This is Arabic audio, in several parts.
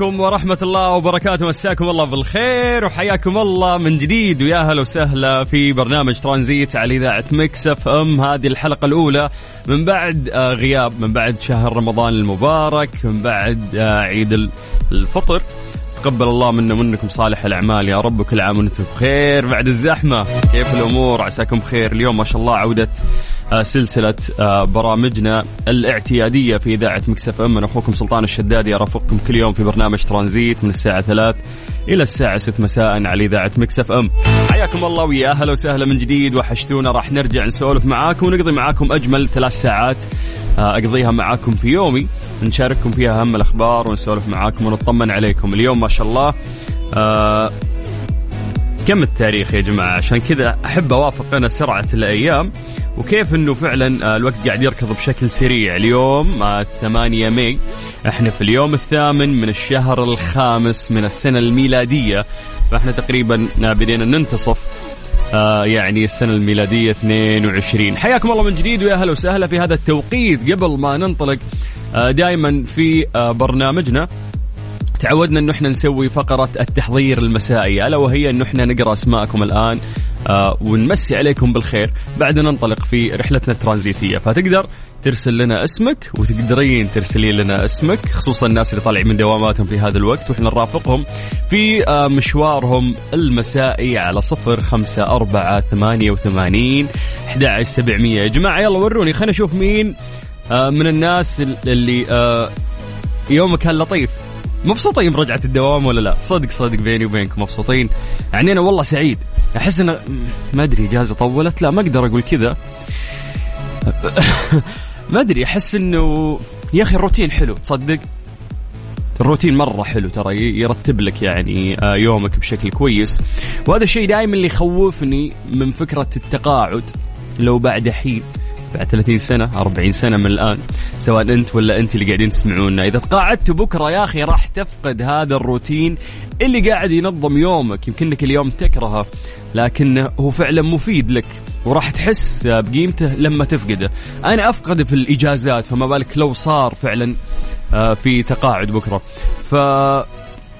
عليكم ورحمة الله وبركاته. مساكم الله بالخير وحياكم الله من جديد. ويا هلا وسهلا في برنامج ترانزيت على إذاعة Mix FM. هذه الحلقة الأولى. من بعد آه، غياب من بعد شهر رمضان المبارك من بعد آه، عيد ال- الفطر. تقبل الله منا ومنكم صالح الأعمال. يا رب وكل عام وأنتم بخير. بعد الزحمة كيف الأمور؟ عساكم بخير. اليوم ما شاء الله عودة سلسلة آه، برامجنا الاعتيادية في إذاعة Mix FM. أنا أخوكم سلطان الشدادي أرافقكم كل يوم في برنامج ترانزيت من الساعة 3 إلى الساعة 6 مساء على إذاعة Mix FM. حياكم الله ويا أهلا وسهلا من جديد وحشتونا راح نرجع نسولف معاكم ونقضي معاكم أجمل ثلاث ساعات آه، أقضيها معاكم في يومي نشارككم فيها أهم الأخبار ونسولف معاكم ونطمن عليكم. اليوم ما شاء الله آه كم التاريخ يا جماعة؟ عشان كذا أحب أوافق أنا سرعة الأيام وكيف أنه فعلا آه، الوقت قاعد يركض بشكل سريع. اليوم آه، 8 ماي إحنا في اليوم الثامن من الشهر الخامس من السنة الميلادية. فإحنا تقريبا آه، بدينا ننتصف آه يعني السنة الميلادية 22 حياكم الله من جديد ويا هلا وسهلا في هذا التوقيت. قبل ما ننطلق آه دائما في آه برنامجنا تعودنا انه إحنا نسوي فقرة التحضير المسائي ألا وهي انه إحنا نقرأ أسماءكم الآن آه ونمسي عليكم بالخير. بعد ننطلق في رحلتنا الترانزيتية. فتقدر ترسل لنا اسمك وتقدرين ترسلين لنا اسمك خصوصا الناس اللي طالعين من دواماتهم في هذا الوقت وإحنا نرافقهم في آه مشوارهم المسائي على صفر خمسة أربعة ثمانية وثمانين أحد سبعمية. يا جماعة يلا وروني خلينا نشوف مين آه من الناس اللي آه يومك كان لطيف؟ مبسوطين برجعة الدوام ولا لا؟ صدق صدق بيني وبينكم مبسوطين؟ يعني أنا والله سعيد، أحس إنه ما أدري إجازة طولت، لا ما أقدر أقول كذا. ما أدري أحس إنه يا أخي الروتين حلو تصدق؟ الروتين مرة حلو ترى يرتب لك يعني آه، يومك بشكل كويس وهذا الشيء دائما اللي يخوفني من فكرة التقاعد لو بعد حين بعد 30 سنة 40 سنة من الآن. سواء أنت ولا أنت اللي قاعدين تسمعونا. إذا تقاعدت بكرة يا أخي راح تفقد هذا الروتين اللي قاعد ينظم يومك. يمكن لك اليوم تكرهه لكنه هو فعلا مفيد لك وراح تحس بقيمته لما تفقده. أنا أفقده في الإجازات فما بالك لو صار فعلا آه، في تقاعد بكرة. ف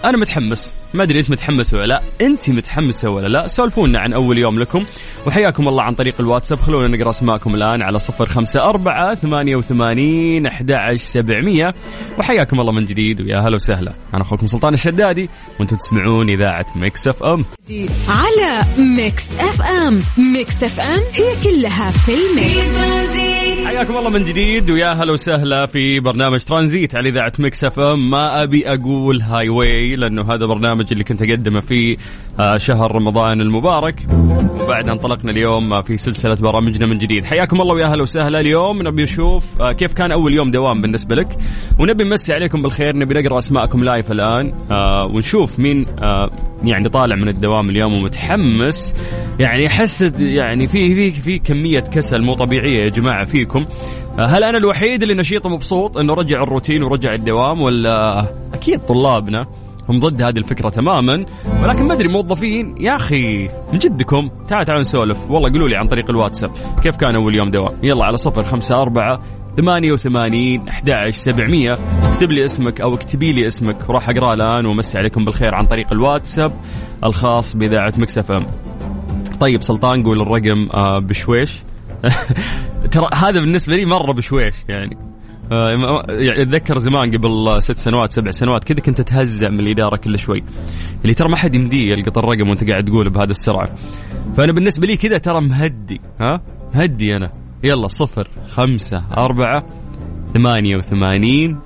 أنا متحمس. ما أدري أنت متحمس ولا لا. أنت متحمسة ولا لا؟ سولفونا عن أول يوم لكم. وحياكم الله عن طريق الواتساب. خلونا نقرأ أسماءكم الآن على صفر خمسة أربعة ثمانية وثمانين أحد سبعمية. وحياكم الله من جديد ويا هلا وسهلا. أنا أخوكم سلطان الشدادي وأنتم تسمعون إذاعة Mix FM. على Mix FM. Mix FM هي كلها في ال mix. حياكم الله من جديد ويا هلا وسهلا في برنامج ترانزيت على إذاعة Mix FM. ما أبي أقول Highway لأنه هذا برنامج اللي كنت أقدمه في آه، شهر رمضان المبارك. وبعد انطلقنا اليوم في سلسلة برامجنا من جديد. حياكم الله ويا هلا وسهلا. اليوم نبي نشوف آه، كيف كان أول يوم دوام بالنسبة لك؟ ونبي نمسي عليكم بالخير نبي نقرأ أسماءكم لايف الآن آه، ونشوف مين آه، يعني طالع من الدوام اليوم ومتحمس. يعني أحس يعني في في في كمية كسل مو طبيعية يا جماعة فيكم. هل أنا الوحيد اللي نشيط ومبسوط إنه رجع الروتين ورجع الدوام ولا أكيد طلابنا؟ هم ضد هذه الفكرة تماما. ولكن ما أدري موظفين يا أخي من جدكم تعال تعال نسولف. والله قولوا لي عن طريق الواتساب. كيف كان أول يوم دوام؟ يلا على صفر خمسة أربعة ثمانية وثمانين أحد سبعمية. اكتب لي اسمك أو اكتبي لي اسمك. وراح أقرأ الآن ومسي عليكم بالخير عن طريق الواتساب الخاص بإذاعة مكسف أم. طيب سلطان قول الرقم آه بشويش. ترى هذا بالنسبة لي مرة بشويش يعني. يعني أتذكر زمان قبل ست سنوات سبع سنوات كذا كنت أتهزأ من الإدارة كل شوي. اللي ترى ما حد يمديه يلقط الرقم وأنت قاعد تقول بهذا السرعة. فأنا بالنسبة لي كذا ترى مهدي ها؟ مهدي أنا. يلا صفر خمسة أربعة ثمانية وثمانين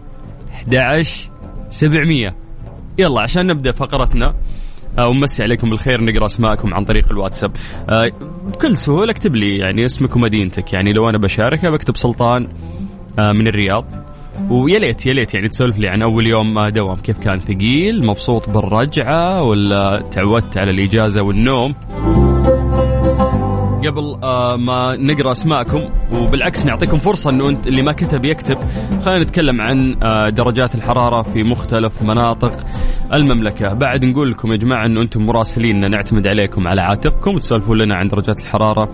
أحد عشر سبعمية. يلا عشان نبدأ فقرتنا آه، ومسي عليكم بالخير نقرأ أسماءكم عن طريق الواتساب. آه، بكل سهولة اكتب لي يعني اسمك ومدينتك. يعني لو أنا بشارك بكتب سلطان آه، من الرياض. ويا ليت يا ليت يعني تسولف لي عن أول يوم دوام. كيف كان ثقيل مبسوط بالرجعة ولا تعودت على الإجازة والنوم؟ قبل آه ما نقرأ أسماءكم وبالعكس نعطيكم فرصة إنه أنت اللي ما كتب يكتب. خلينا نتكلم عن آه درجات الحرارة في مختلف مناطق المملكة. بعد نقول لكم يا جماعة إنه أنتم مراسلين نعتمد عليكم على عاتقكم وتسولفون لنا عن درجات الحرارة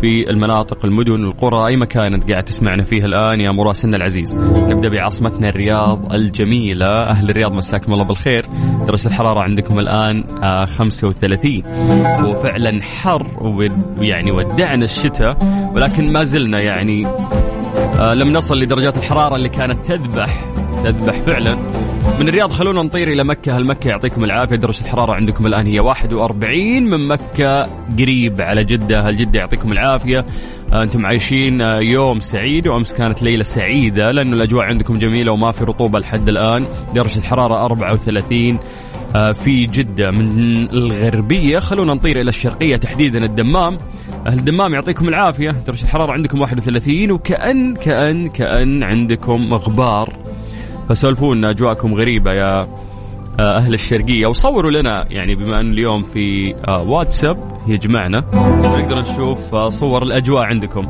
في المناطق المدن القرى أي مكان أنت قاعد تسمعنا فيه الآن يا مراسلنا العزيز؟ نبدأ بعاصمتنا الرياض الجميلة. أهل الرياض مساكم الله بالخير. درجة الحرارة عندكم الآن 35 آه، وفعلا حر ويعني ودعنا الشتاء ولكن ما زلنا يعني آه، لم نصل لدرجات الحرارة اللي كانت تذبح تذبح فعلا. من الرياض خلونا نطير إلى مكة. هل مكة يعطيكم العافية؟ درجة الحرارة عندكم الآن هي 41 من مكة قريب على جدة هل جدة يعطيكم العافية؟ أنتم عايشين يوم سعيد وأمس كانت ليلة سعيدة لأنه الأجواء عندكم جميلة وما في رطوبة لحد الآن. درجة الحرارة 34 آه، في جدة من الغربية. خلونا نطير إلى الشرقية تحديدا الدمام. أهل الدمام يعطيكم العافية. درجة الحرارة عندكم 31 وكأن كأن كأن عندكم غبار. فسولفونا أجواءكم غريبة يا آه، أهل الشرقية. وصوروا لنا يعني بما أن اليوم في آه، واتساب يجمعنا. نقدر نشوف آه، صور الأجواء عندكم.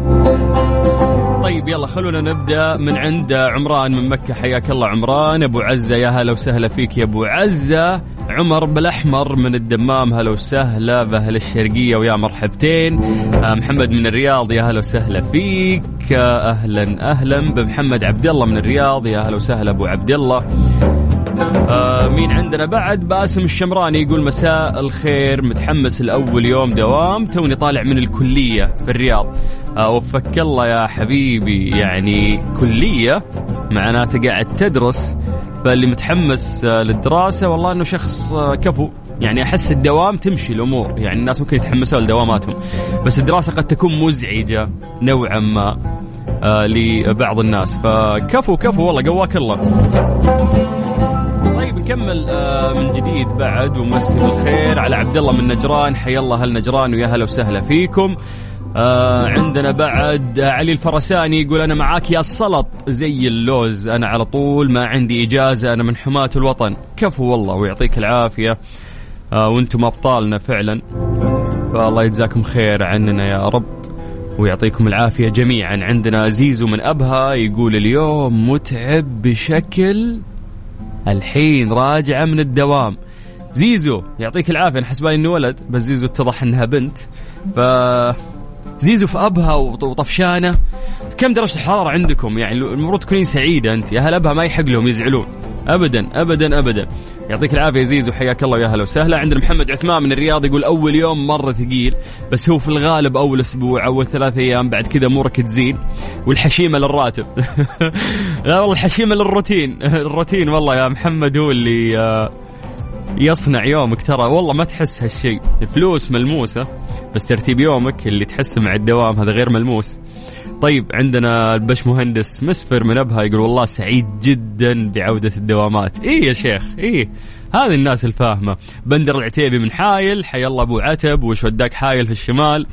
طيب يلا خلونا نبدأ من عند عمران من مكة. حياك الله عمران. أبو عزة يا هلا وسهلا فيك يا أبو عزة. عمر بالأحمر من الدمام هلا وسهلا بأهل الشرقية ويا مرحبتين. آه، محمد من الرياض يا هلا وسهلا فيك. آه، أهلا أهلا. بمحمد عبد الله من الرياض يا هلا وسهلا أبو عبد الله آه مين عندنا بعد باسم الشمراني يقول مساء الخير متحمس الأول يوم دوام توني طالع من الكلية في الرياض. آه وفك الله يا حبيبي يعني كلية معناته قاعد تدرس فاللي متحمس آه للدراسة والله أنه شخص آه كفو. يعني أحس الدوام تمشي الأمور يعني الناس ممكن يتحمسوا لدواماتهم. بس الدراسة قد تكون مزعجة نوعا ما آه لبعض الناس. فكفو كفو والله قواك الله. نكمل آه من جديد بعد ومسي بالخير على عبد الله من نجران. حي الله هل نجران ويا هلا وسهلا فيكم. آه عندنا بعد علي الفرساني يقول أنا معاك يا السلط زي اللوز. أنا على طول ما عندي إجازة أنا من حماة الوطن. كفو والله ويعطيك العافية. آه وأنتم أبطالنا فعلا. فالله يجزاكم خير عننا يا رب ويعطيكم العافية جميعا. عندنا زيزو من أبها يقول اليوم متعب بشكل الحين راجعة من الدوام. زيزو يعطيك العافية أنا حسبالي إنه ولد بس زيزو اتضح إنها بنت. ف زيزو في أبها وطفشانة. كم درجة الحرارة عندكم؟ يعني المفروض تكونين سعيدة أنت. يا أهل أبها ما يحق لهم يزعلون؟ ابدا ابدا ابدا. يعطيك العافية زيزو حياك الله ويا هلا وسهلا. عندنا محمد عثمان من الرياض يقول أول يوم مرة ثقيل بس هو في الغالب أول أسبوع أول ثلاث أيام بعد كذا أمورك تزين والحشيمة للراتب. لا والله الحشيمة للروتين. الروتين والله يا محمد هو اللي آه، يصنع يومك ترى. والله ما تحس هالشيء. فلوس ملموسة بس ترتيب يومك اللي تحس مع الدوام هذا غير ملموس. طيب عندنا البش مهندس مسفر من أبها يقول والله سعيد جدا بعودة الدوامات. إيه يا شيخ إيه هذه الناس الفاهمة. بندر العتيبي من حايل حي الله أبو عتب وش وداك حايل في الشمال.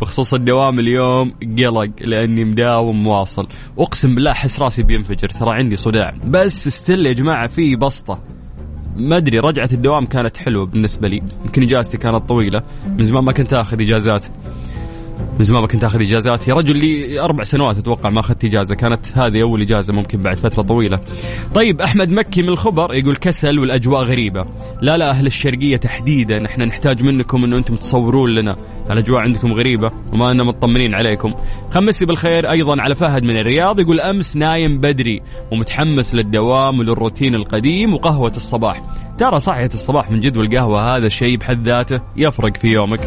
بخصوص الدوام اليوم قلق لأني مداوم مواصل. أقسم بالله أحس راسي بينفجر ترى عندي صداع. بس ستيل يا جماعة في بسطة. ما أدري رجعة الدوام كانت حلوة بالنسبة لي. يمكن إجازتي كانت طويلة. من زمان ما كنت آخذ إجازات. من زمان ما كنت آخذ إجازات. يا رجل لي أربع سنوات أتوقع ما أخذت إجازة. كانت هذه أول إجازة ممكن بعد فترة طويلة. طيب أحمد مكي من الخبر يقول كسل والأجواء غريبة. لا لا أهل الشرقية تحديدا. إحنا نحتاج منكم إنه أنتم تصورون لنا. الأجواء عندكم غريبة وما أنا مطمنين عليكم. خمسي بالخير أيضا على فهد من الرياض يقول أمس نايم بدري ومتحمس للدوام وللروتين القديم وقهوة الصباح. ترى صحية الصباح من جد والقهوة هذا شيء بحد ذاته يفرق في يومك.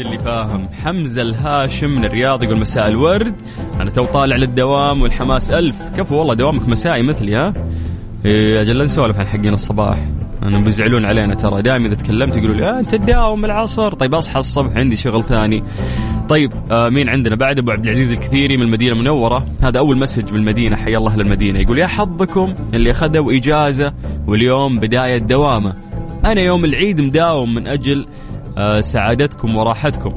اللي فاهم. حمزة الهاشم من الرياض يقول مساء الورد. أنا تو طالع للدوام والحماس ألف. كفو والله دوامك مسائي مثلي ها؟ إيه أجل لا نسولف عن حقين الصباح. أنا بيزعلون علينا ترى. دائما إذا تكلمت يقولوا لي آه أنت تداوم العصر. طيب أصحى الصبح عندي شغل ثاني. طيب آه مين عندنا؟ بعد أبو عبد العزيز الكثيري من المدينة المنورة. هذا أول مسج بالمدينة. حي الله أهل المدينة. يقول يا حظكم اللي أخذوا إجازة واليوم بداية دوامة. أنا يوم العيد مداوم من أجل سعادتكم وراحتكم.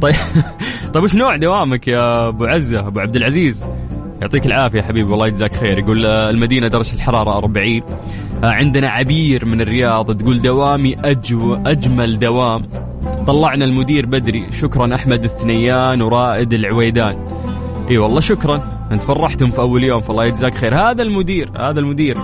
طيب طيب وش نوع دوامك يا أبو عزة أبو عبد العزيز؟ يعطيك العافية حبيبي والله يجزاك خير. يقول آه، المدينة درجة الحرارة 40 آه، عندنا عبير من الرياض تقول دوامي أجو أجمل دوام. طلعنا المدير بدري. شكرا أحمد الثنيان ورائد العويدان. إي والله شكرا انت فرحتم في أول يوم فالله يجزاك خير. هذا المدير هذا المدير.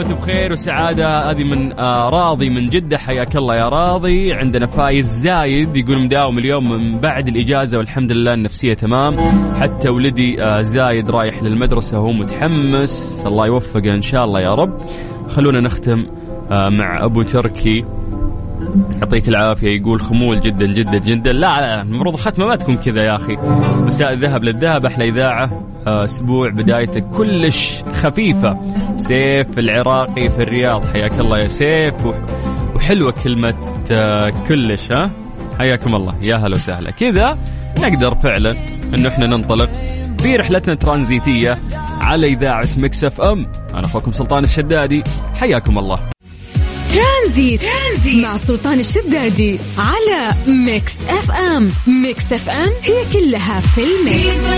وأنتم بخير وسعادة. هذه من آه راضي من جدة حياك الله يا راضي. عندنا فايز زايد يقول مداوم اليوم من بعد الإجازة والحمد لله النفسية تمام. حتى ولدي آه زايد رايح للمدرسة وهو متحمس. الله يوفقه إن شاء الله يا رب. خلونا نختم آه مع أبو تركي. يعطيك العافية يقول خمول جدا جدا جدا. لا المفروض الختمة ما تكون كذا يا أخي. مساء الذهب للذهب أحلى إذاعة آه، أسبوع بدايتك كلش خفيفة. سيف العراقي في الرياض حياك الله يا سيف. وح- وحلوة كلمة آه، كلش ها؟ حياكم الله. يا هلا وسهلا. كذا نقدر فعلا إنه إحنا ننطلق في رحلتنا ترانزيتية على إذاعة Mix FM. أنا أخوكم سلطان الشدادي. حياكم الله. ترانزيت. ترانزيت مع سلطان الشدادي على Mix FM Mix FM هي كلها في ال mix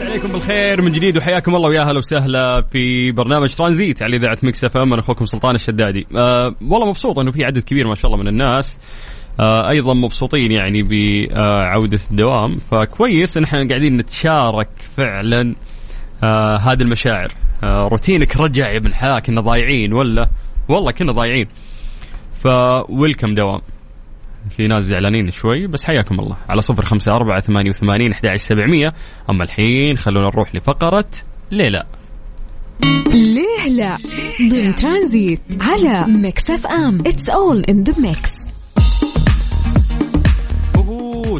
عليكم بالخير من جديد وحياكم الله ويا هلا وسهلا في برنامج ترانزيت على إذاعة Mix FM أنا أخوكم سلطان الشدادي. أه والله مبسوط إنه في عدد كبير ما شاء الله من الناس أه أيضا مبسوطين يعني بعودة الدوام فكويس إن إحنا قاعدين نتشارك فعلا أه هذه المشاعر. أه روتينك رجع يا ابن كنا ضايعين ولا والله كنا ضايعين. ف welcome دوام. في ناس زعلانين شوي بس حياكم الله. على صفر خمسة أربعة ثمانية وثمانين أحد سبعمية. أما الحين خلونا نروح لفقرة ليه لا. ليه لا ضمن ترانزيت على Mix FM. It's all in the mix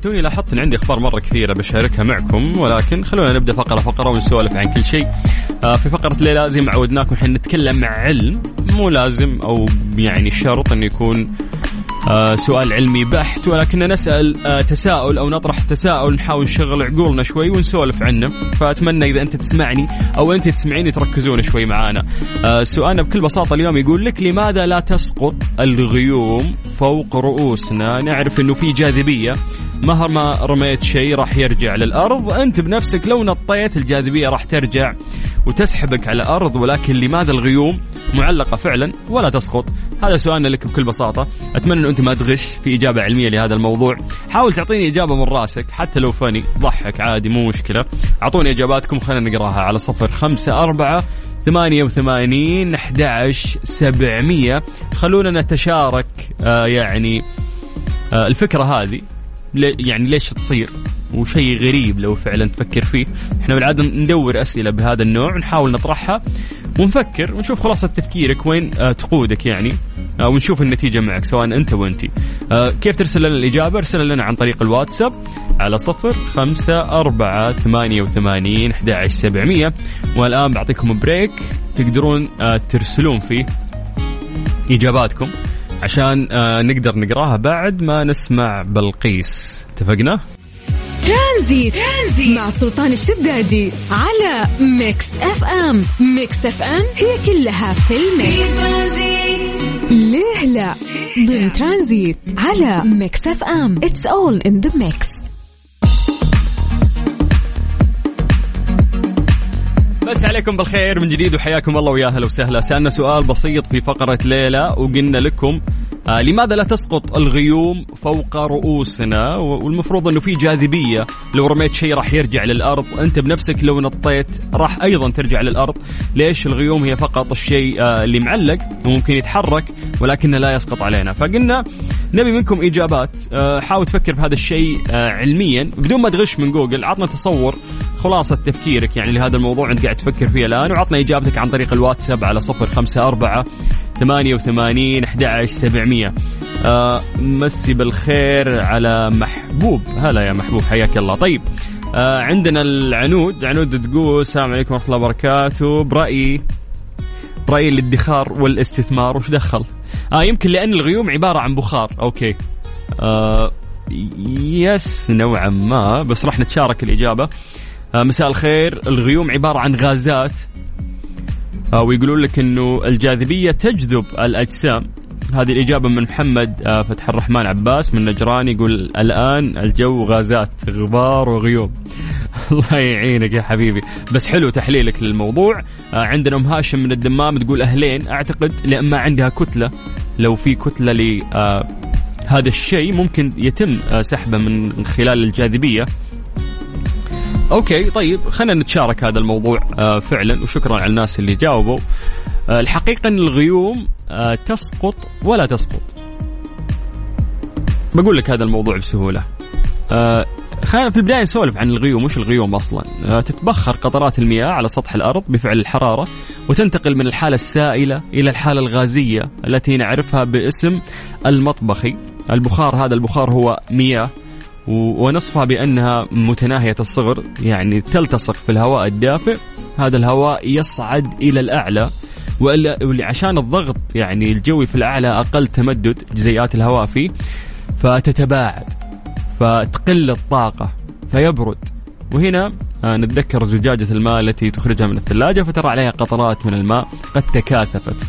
اوه توني لاحظت إن عندي أخبار مرة كثيرة بشاركها معكم ولكن خلونا نبدأ فقرة فقرة ونسولف عن كل شيء. آه في فقرة ليلى زي ما عودناكم إحنا نتكلم مع علم مو لازم أو يعني شرط انه يكون آه سؤال علمي بحت ولكننا نسأل آه تساؤل أو نطرح تساؤل نحاول نشغل عقولنا شوي ونسولف عنه فأتمنى إذا أنت تسمعني أو أنت تسمعيني تركزون شوي معانا. سؤالنا بكل بساطة اليوم يقول لك لماذا لا تسقط الغيوم فوق رؤوسنا؟ نعرف إنه في جاذبية. مهما رميت شيء راح يرجع للأرض، أنت بنفسك لو نطيت الجاذبية راح ترجع وتسحبك على الأرض ولكن لماذا الغيوم معلقة فعلا ولا تسقط؟ هذا سؤالنا لك بكل بساطة، أتمنى إنه أنت ما تغش في إجابة علمية لهذا الموضوع، حاول تعطيني إجابة من راسك حتى لو فني، ضحك عادي مو مشكلة، أعطوني إجاباتكم خلينا نقراها على صفر خمسة أربعة ثمانية وثمانين أحد سبعمية. خلونا نتشارك يعني آه الفكرة هذه يعني ليش تصير؟ وشيء غريب لو فعلا تفكر فيه. إحنا بالعادة ندور أسئلة بهذا النوع ونحاول نطرحها ونفكر ونشوف خلاصة تفكيرك وين آه تقودك يعني آه ونشوف النتيجة معك سواء أنت وأنتي آه كيف ترسل لنا الإجابة؟ ارسل لنا عن طريق الواتساب على صفر خمسة أربعة ثمانية وثمانين أحد سبعمية. والآن بعطيكم break تقدرون آه ترسلون فيه إجاباتكم. عشان آه نقدر نقراها بعد ما نسمع بلقيس. اتفقنا؟ ترانزيت. ترانزيت مع سلطان الشدادي على Mix FM. Mix FM هي كلها في ال mix. ليه لا؟ ضمن ترانزيت على Mix FM. It's all in the mix بس عليكم بالخير من جديد وحياكم الله ويا أهلا وسهلا. سألنا سؤال بسيط في فقرة ليلى وقلنا لكم آه لماذا لا تسقط الغيوم فوق رؤوسنا؟ والمفروض أنه في جاذبية. لو رميت شيء راح يرجع للأرض أنت بنفسك لو نطيت راح أيضا ترجع للأرض. ليش؟ الغيوم هي فقط الشيء آه اللي معلق وممكن يتحرك ولكنه لا يسقط علينا. فقلنا نبي منكم إجابات. آه حاول تفكر في هذا الشيء آه علميا. بدون ما تغش من جوجل عطنا تصور خلاصة تفكيرك يعني لهذا الموضوع أنت قاعد تفكر فيه الآن وعطنا إجابتك عن طريق الواتساب على صفر خمسة أربعة 88 11 700 آه مسي بالخير على محبوب. هلا يا محبوب حياك الله. طيب آه عندنا العنود. عنود تقول السلام عليكم ورحمة الله وبركاته. برأيي برأيي الادخار والاستثمار. وش دخل؟ آه يمكن لأن الغيوم عبارة عن بخار. أوكي. آه يس نوعا ما. بس راح نتشارك الإجابة. آه مساء الخير. الغيوم عبارة عن غازات. ويقولون لك إنه الجاذبية تجذب الأجسام. هذه الإجابة من محمد آه، فتح الرحمن عباس من نجران يقول الآن الجو غازات غبار وغيوم. الله يعينك يا حبيبي. بس حلو تحليلك للموضوع. آه، عندنا أم هاشم من الدمام تقول أهلين. أعتقد لأن ما عندها كتلة. لو في كتلة ل آه، هذا الشيء ممكن يتم سحبه من خلال الجاذبية. أوكي طيب خلينا نتشارك هذا الموضوع فعلا وشكرا على الناس اللي جاوبوا. الحقيقة أن الغيوم آه، تسقط ولا تسقط. بقول لك هذا الموضوع بسهولة. آه، خلينا في البداية نسولف عن الغيوم وش الغيوم أصلا؟ آه، تتبخر قطرات المياه على سطح الأرض بفعل الحرارة وتنتقل من الحالة السائلة إلى الحالة الغازية التي نعرفها باسم المطبخي. البخار هذا البخار هو مياه. ونصفها بأنها متناهية الصغر يعني تلتصق في الهواء الدافئ هذا الهواء يصعد إلى الأعلى واللي عشان الضغط يعني الجوي في الأعلى أقل تمدد جزيئات الهواء فيه فتتباعد فتقل الطاقة فيبرد. وهنا آه، نتذكر زجاجة الماء التي تخرجها من الثلاجة فترى عليها قطرات من الماء قد تكاثفت.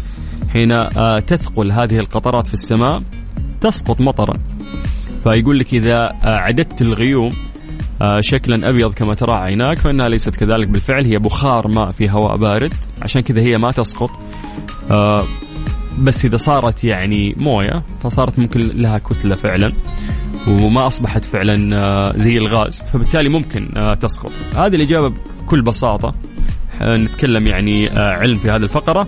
حين آه، تثقل هذه القطرات في السماء تسقط مطرا. فيقول لك إذا آه، عددت الغيوم شكلا أبيض كما ترى عيناك فإنها ليست كذلك بالفعل هي بخار ماء في هواء بارد. عشان كذا هي ما تسقط. آه، بس إذا صارت يعني موية فصارت ممكن لها كتلة فعلا وما أصبحت فعلا آه، زي الغاز فبالتالي ممكن آه، تسقط. هذه الإجابة بكل بساطة. نتكلم يعني علم في هذه الفقرة.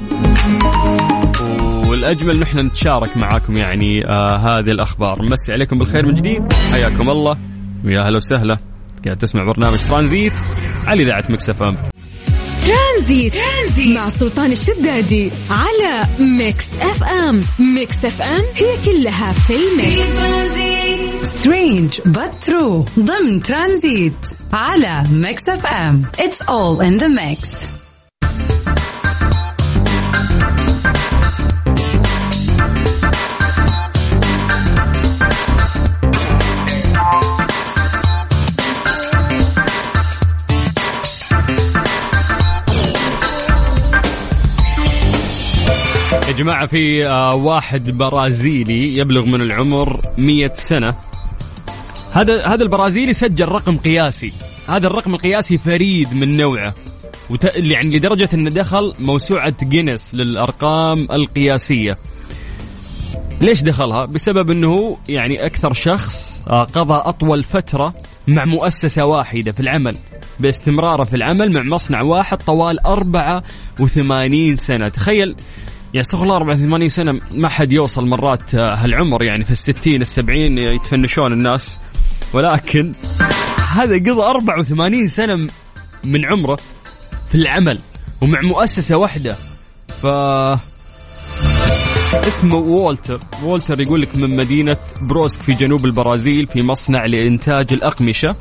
والاجمل نحن نتشارك معاكم يعني آه هذه الأخبار. مسي عليكم بالخير من جديد. حياكم الله. ويا هلا وسهلا. قاعد تسمع برنامج ترانزيت على إذاعة Mix FM. ترانزيت. ترانزيت. مع سلطان الشدادي على Mix FM. Mix FM هي كلها في ال mix Strange but true ضمن ترانزيت على Mix FM. It's all in the mix يا جماعة في آه، واحد برازيلي يبلغ من العمر مية سنة. هذا هذا البرازيلي سجل رقم قياسي. هذا الرقم القياسي فريد من نوعه. وت... يعني لدرجة أنه دخل موسوعة جينيس للأرقام القياسية. ليش دخلها؟ بسبب أنه يعني أكثر شخص آه، قضى أطول فترة مع مؤسسة واحدة في العمل. باستمراره في العمل مع مصنع واحد طوال 84 سنة. تخيل يعني استغفر الله 84 سنة ما حد يوصل مرات آه، هالعمر يعني في الستين السبعين يتفنشون الناس. ولكن هذا قضى 84 سنة من عمره في العمل ومع مؤسسة واحدة. ف اسمه وولتر وولتر يقول لك من مدينة بروسك في جنوب البرازيل في مصنع لإنتاج الأقمشة.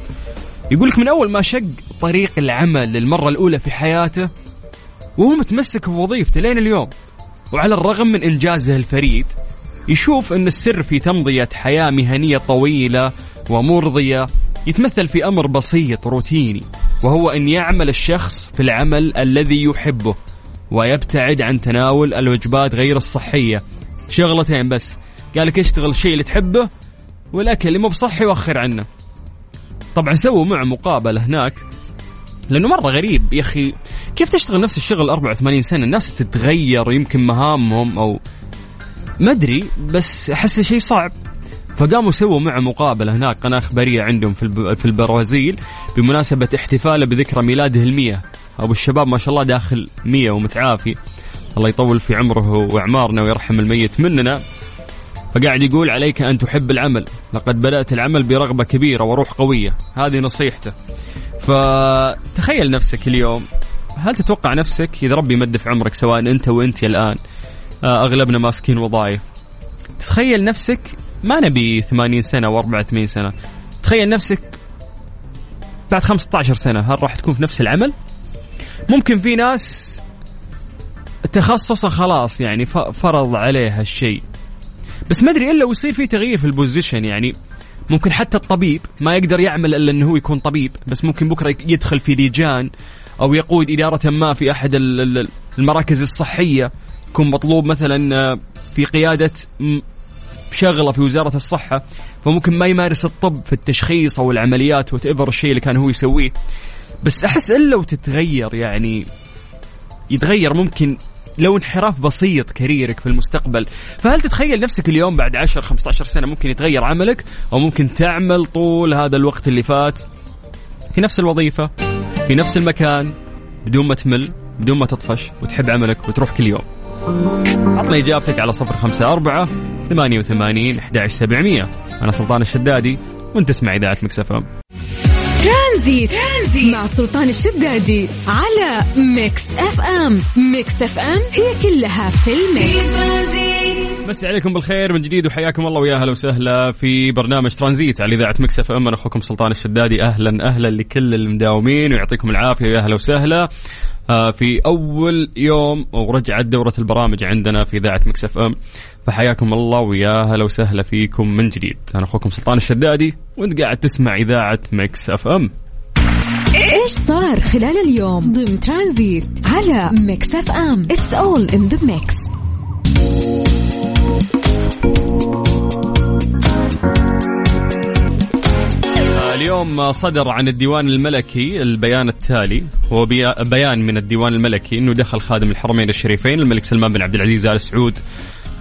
يقول لك من أول ما شق طريق العمل للمرة الأولى في حياته وهو متمسك بوظيفته لين اليوم. وعلى الرغم من إنجازه الفريد يشوف أن السر في تمضية حياة مهنية طويلة ومرضية يتمثل في أمر بسيط روتيني وهو أن يعمل الشخص في العمل الذي يحبه ويبتعد عن تناول الوجبات غير الصحية. شغلتين بس قال لك اشتغل الشيء اللي تحبه والأكل اللي مو بصحي وخر عنه. طبعا سووا معه مقابلة هناك لأنه مرة غريب. يا أخي كيف تشتغل نفس الشغل 84 سنة؟ الناس تتغير يمكن مهامهم أو ما أدري بس أحس شيء صعب. فقاموا سووا معه مقابلة هناك قناة إخبارية عندهم في في البرازيل بمناسبة احتفاله بذكرى ميلاده المية. أبو الشباب ما شاء الله داخل مية ومتعافي. الله يطول في عمره وإعمارنا ويرحم الميت مننا. فقاعد يقول عليك أن تحب العمل. لقد بدأت العمل برغبة كبيرة وروح قوية. هذه نصيحته. فتخيل نفسك اليوم. هل تتوقع نفسك إذا ربي يمد في عمرك سواء أنت وأنت الآن آه، أغلبنا ماسكين وظائف تخيل نفسك ما نبي 80 سنة و 84 سنة تخيل نفسك بعد 15 سنة هل راح تكون في نفس العمل؟ ممكن في ناس تخصصه خلاص يعني فرض عليه هالشيء بس ما أدري إلا ويصير في تغيير في البوزيشن يعني ممكن حتى الطبيب ما يقدر يعمل إلا إنه هو يكون طبيب بس ممكن بكرة يدخل في لجان أو يقود إدارة ما في أحد المراكز الصحية. يكون مطلوب مثلا آه، في قيادة شغلة في وزارة الصحة فممكن ما يمارس الطب في التشخيص أو العمليات وتيفر الشيء اللي كان هو يسويه. بس أحس الا وتتغير يعني يتغير ممكن لو انحراف بسيط كاريرك في المستقبل فهل تتخيل نفسك اليوم بعد 10 15 سنة ممكن يتغير عملك؟ أو ممكن تعمل طول هذا الوقت اللي فات في نفس الوظيفة؟ في نفس المكان بدون ما تمل بدون ما تطفش وتحب عملك وتروح كل يوم. عطنا إجابتك على صفر خمسة أربعة ثمانية وثمانين أحد سبعمية. أنا سلطان الشدادي وأنت تسمع إذاعة Mix FM ترانزيت. ترانزيت. مع سلطان الشدادي على Mix FM. Mix FM هي كلها في ال mix مسي عليكم بالخير من جديد وحياكم الله ويا أهلا وسهلا في برنامج ترانزيت على إذاعة Mix FM. أنا أخوكم سلطان الشدادي. أهلا أهلا لكل المداومين ويعطيكم العافية ويا أهلا وسهلا. آه، في أول يوم ورجعت دورة البرامج عندنا في إذاعة Mix FM. فحياكم الله ويا هلا وسهلا فيكم من جديد. أنا أخوكم سلطان الشدادي وأنت قاعد تسمع إذاعة Mix FM. إيش صار خلال اليوم ضمن ترانزيت على Mix FM؟ It's all in the mix اليوم صدر عن الديوان الملكي البيان التالي. هو بيان من الديوان الملكي إنه دخل خادم الحرمين الشريفين الملك سلمان بن عبد العزيز آل سعود.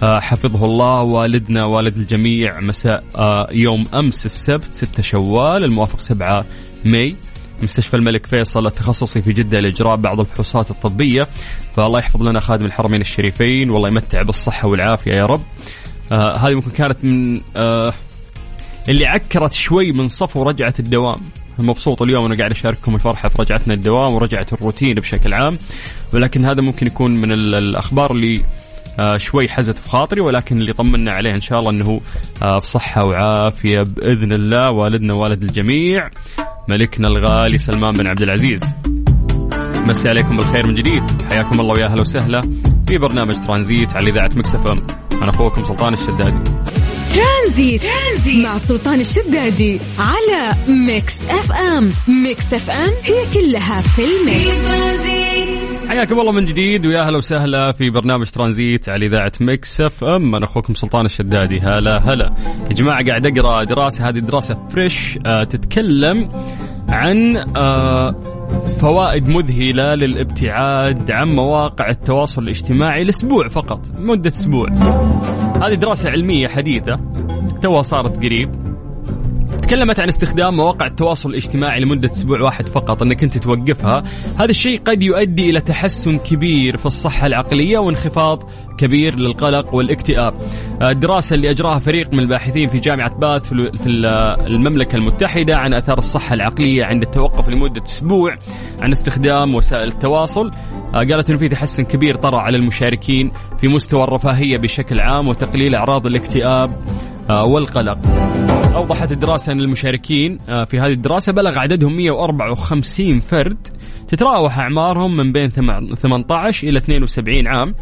آه، حفظه الله والدنا والد الجميع مساء آه، يوم أمس السبت 6 شوال الموافق 7 ماي. مستشفى الملك فيصل التخصصي في جدة لإجراء بعض الفحوصات الطبية. فالله يحفظ لنا خادم الحرمين الشريفين والله يمتع بالصحة والعافية يا رب. آه هذه ممكن كانت من آه اللي عكرت شوي من صفو رجعة الدوام. مبسوط اليوم أنا قاعد أشارككم الفرحة في رجعتنا الدوام ورجعة الروتين بشكل عام ولكن هذا ممكن يكون من الأخبار اللي آه شوي حزت في خاطري ولكن اللي طمنا عليه إن شاء الله إنه آه بصحة وعافية بإذن الله والدنا والد الجميع ملكنا الغالي سلمان بن عبد العزيز. مسي عليكم بالخير من جديد. حياكم الله ويا أهلا وسهلا في برنامج ترانزيت على إذاعة ميكس اف ام. أنا أخوكم سلطان الشدادي. ترانزيت. ترانزيت. مع سلطان الشدادي على ميكس اف ام. ميكس اف ام هي كلها في الميكس. حياكم الله من جديد ويا أهلا وسهلا في برنامج ترانزيت على إذاعة ميكس اف ام. أنا أخوكم سلطان الشدادي. هلا هلا. يا جماعة قاعد أقرأ دراسة. هذه دراسة فريش آه تتكلم عن آه فوائد مذهلة للابتعاد عن مواقع التواصل الاجتماعي لأسبوع فقط مدة أسبوع. هذه دراسة علمية حديثة توها صارت قريب. تكلمت عن استخدام مواقع التواصل الاجتماعي لمدة أسبوع واحد فقط أنك أنت توقفها. هذا الشيء قد يؤدي إلى تحسن كبير في الصحة العقلية وانخفاض كبير للقلق والاكتئاب. الدراسة اللي أجراها فريق من الباحثين في جامعة باث في المملكة المتحدة عن أثار الصحة العقلية عند التوقف لمدة أسبوع عن استخدام وسائل التواصل. قالت إنه في تحسن كبير طرأ على المشاركين في مستوى الرفاهية بشكل عام وتقليل أعراض الاكتئاب والقلق. أوضحت الدراسة أن المشاركين آه، في هذه الدراسة بلغ عددهم 154 فرد تتراوح أعمارهم من بين 18 إلى 72 عام.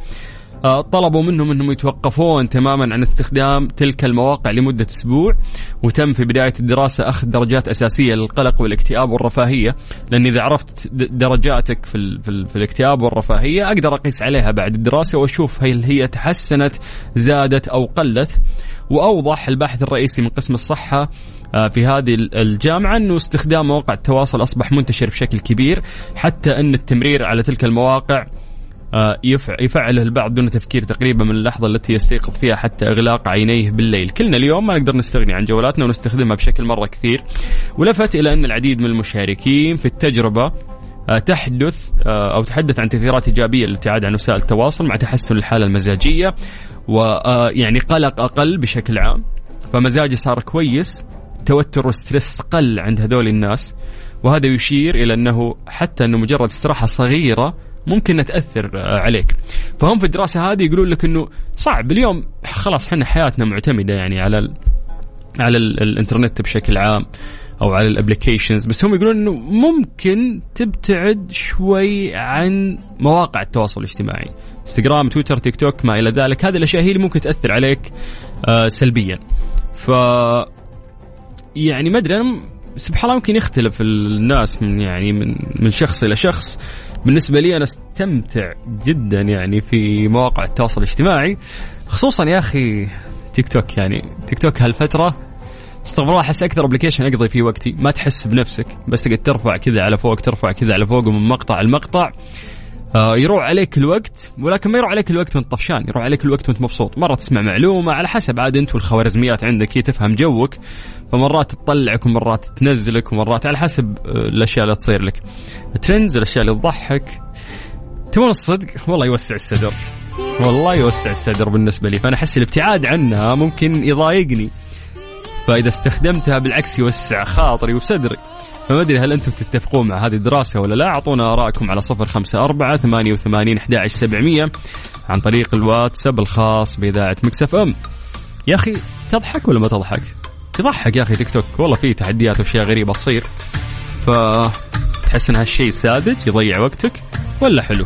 آه، طلبوا منهم أنهم يتوقفون تماما عن استخدام تلك المواقع لمدة أسبوع وتم في بداية الدراسة أخذ درجات أساسية للقلق والاكتئاب والرفاهية. لأن إذا عرفت درجاتك في, ال في, ال في الاكتئاب والرفاهية أقدر أقيس عليها بعد الدراسة وأشوف هل هي تحسنت زادت أو قلت. وأوضح الباحث الرئيسي من قسم الصحة آه، في هذه الجامعة أنه استخدام مواقع التواصل أصبح منتشر بشكل كبير حتى أن التمرير على تلك المواقع آه، يفعله البعض دون تفكير تقريبا من اللحظة التي يستيقظ فيها حتى إغلاق عينيه بالليل. كلنا اليوم ما نقدر نستغني عن جوالاتنا ونستخدمها بشكل مرة كثير. ولفت إلى أن العديد من المشاركين في التجربة آه، تحدث أو تحدث عن تأثيرات إيجابية للابتعاد عن وسائل التواصل مع تحسن الحالة المزاجية. ويعني قلق أقل بشكل عام. فمزاجي صار كويس. توتر و stress قل عند هذول الناس. وهذا يشير إلى أنه حتى أنه مجرد استراحة صغيرة ممكن تأثر آه، عليك. فهم في الدراسة هذه يقولون لك إنه صعب. اليوم خلاص إحنا حياتنا معتمدة يعني على ال على ال الإنترنت بشكل عام أو على ال applications بس هم يقولون إنه ممكن تبتعد شوي عن مواقع التواصل الاجتماعي. انستغرام تويتر تيك توك ما إلى ذلك. هذه الأشياء هي اللي ممكن تأثر عليك آه سلبيا. ف يعني ما أدري سبحان الله ممكن يختلف الناس من يعني من من شخص إلى شخص. بالنسبة لي أنا أستمتع جدا يعني في مواقع التواصل الاجتماعي. خصوصا يا أخي تيك توك يعني. تيك توك هالفترة استغفر الله أحس أكثر application أقضي فيه وقتي. ما تحس بنفسك بس تقعد ترفع كذا على فوق ترفع كذا على فوق ومن مقطع لمقطع. يروح عليك الوقت ولكن ما يروح عليك الوقت وانت طفشان يروح عليك الوقت وانت مبسوط. مرة تسمع معلومة على حسب عاد انت والخوارزميات عندك هي تفهم جوك فمرات تطلعك ومرات تنزلك ومرات على حسب آه، الأشياء اللي تصير لك. ترندز الأشياء اللي تضحك. تبون الصدق؟ والله يوسع الصدر. والله يوسع الصدر بالنسبة لي فأنا أحس الابتعاد عنها ممكن يضايقني. فإذا استخدمتها بالعكس يوسع خاطري وصدري. فما أدري هل أنتم تتفقون مع هذه الدراسة ولا لا. أعطونا آرائكم على صفر خمسة أربعة ثمانية وثمانين أحد سبعمية عن طريق الواتساب الخاص بإذاعة مكسف أم. يا أخي تضحك ولا ما تضحك؟ تضحك يا أخي تيك توك. والله في تحديات وأشياء غريبة تصير. فتحس أن هالشيء ساذج يضيع وقتك ولا حلو؟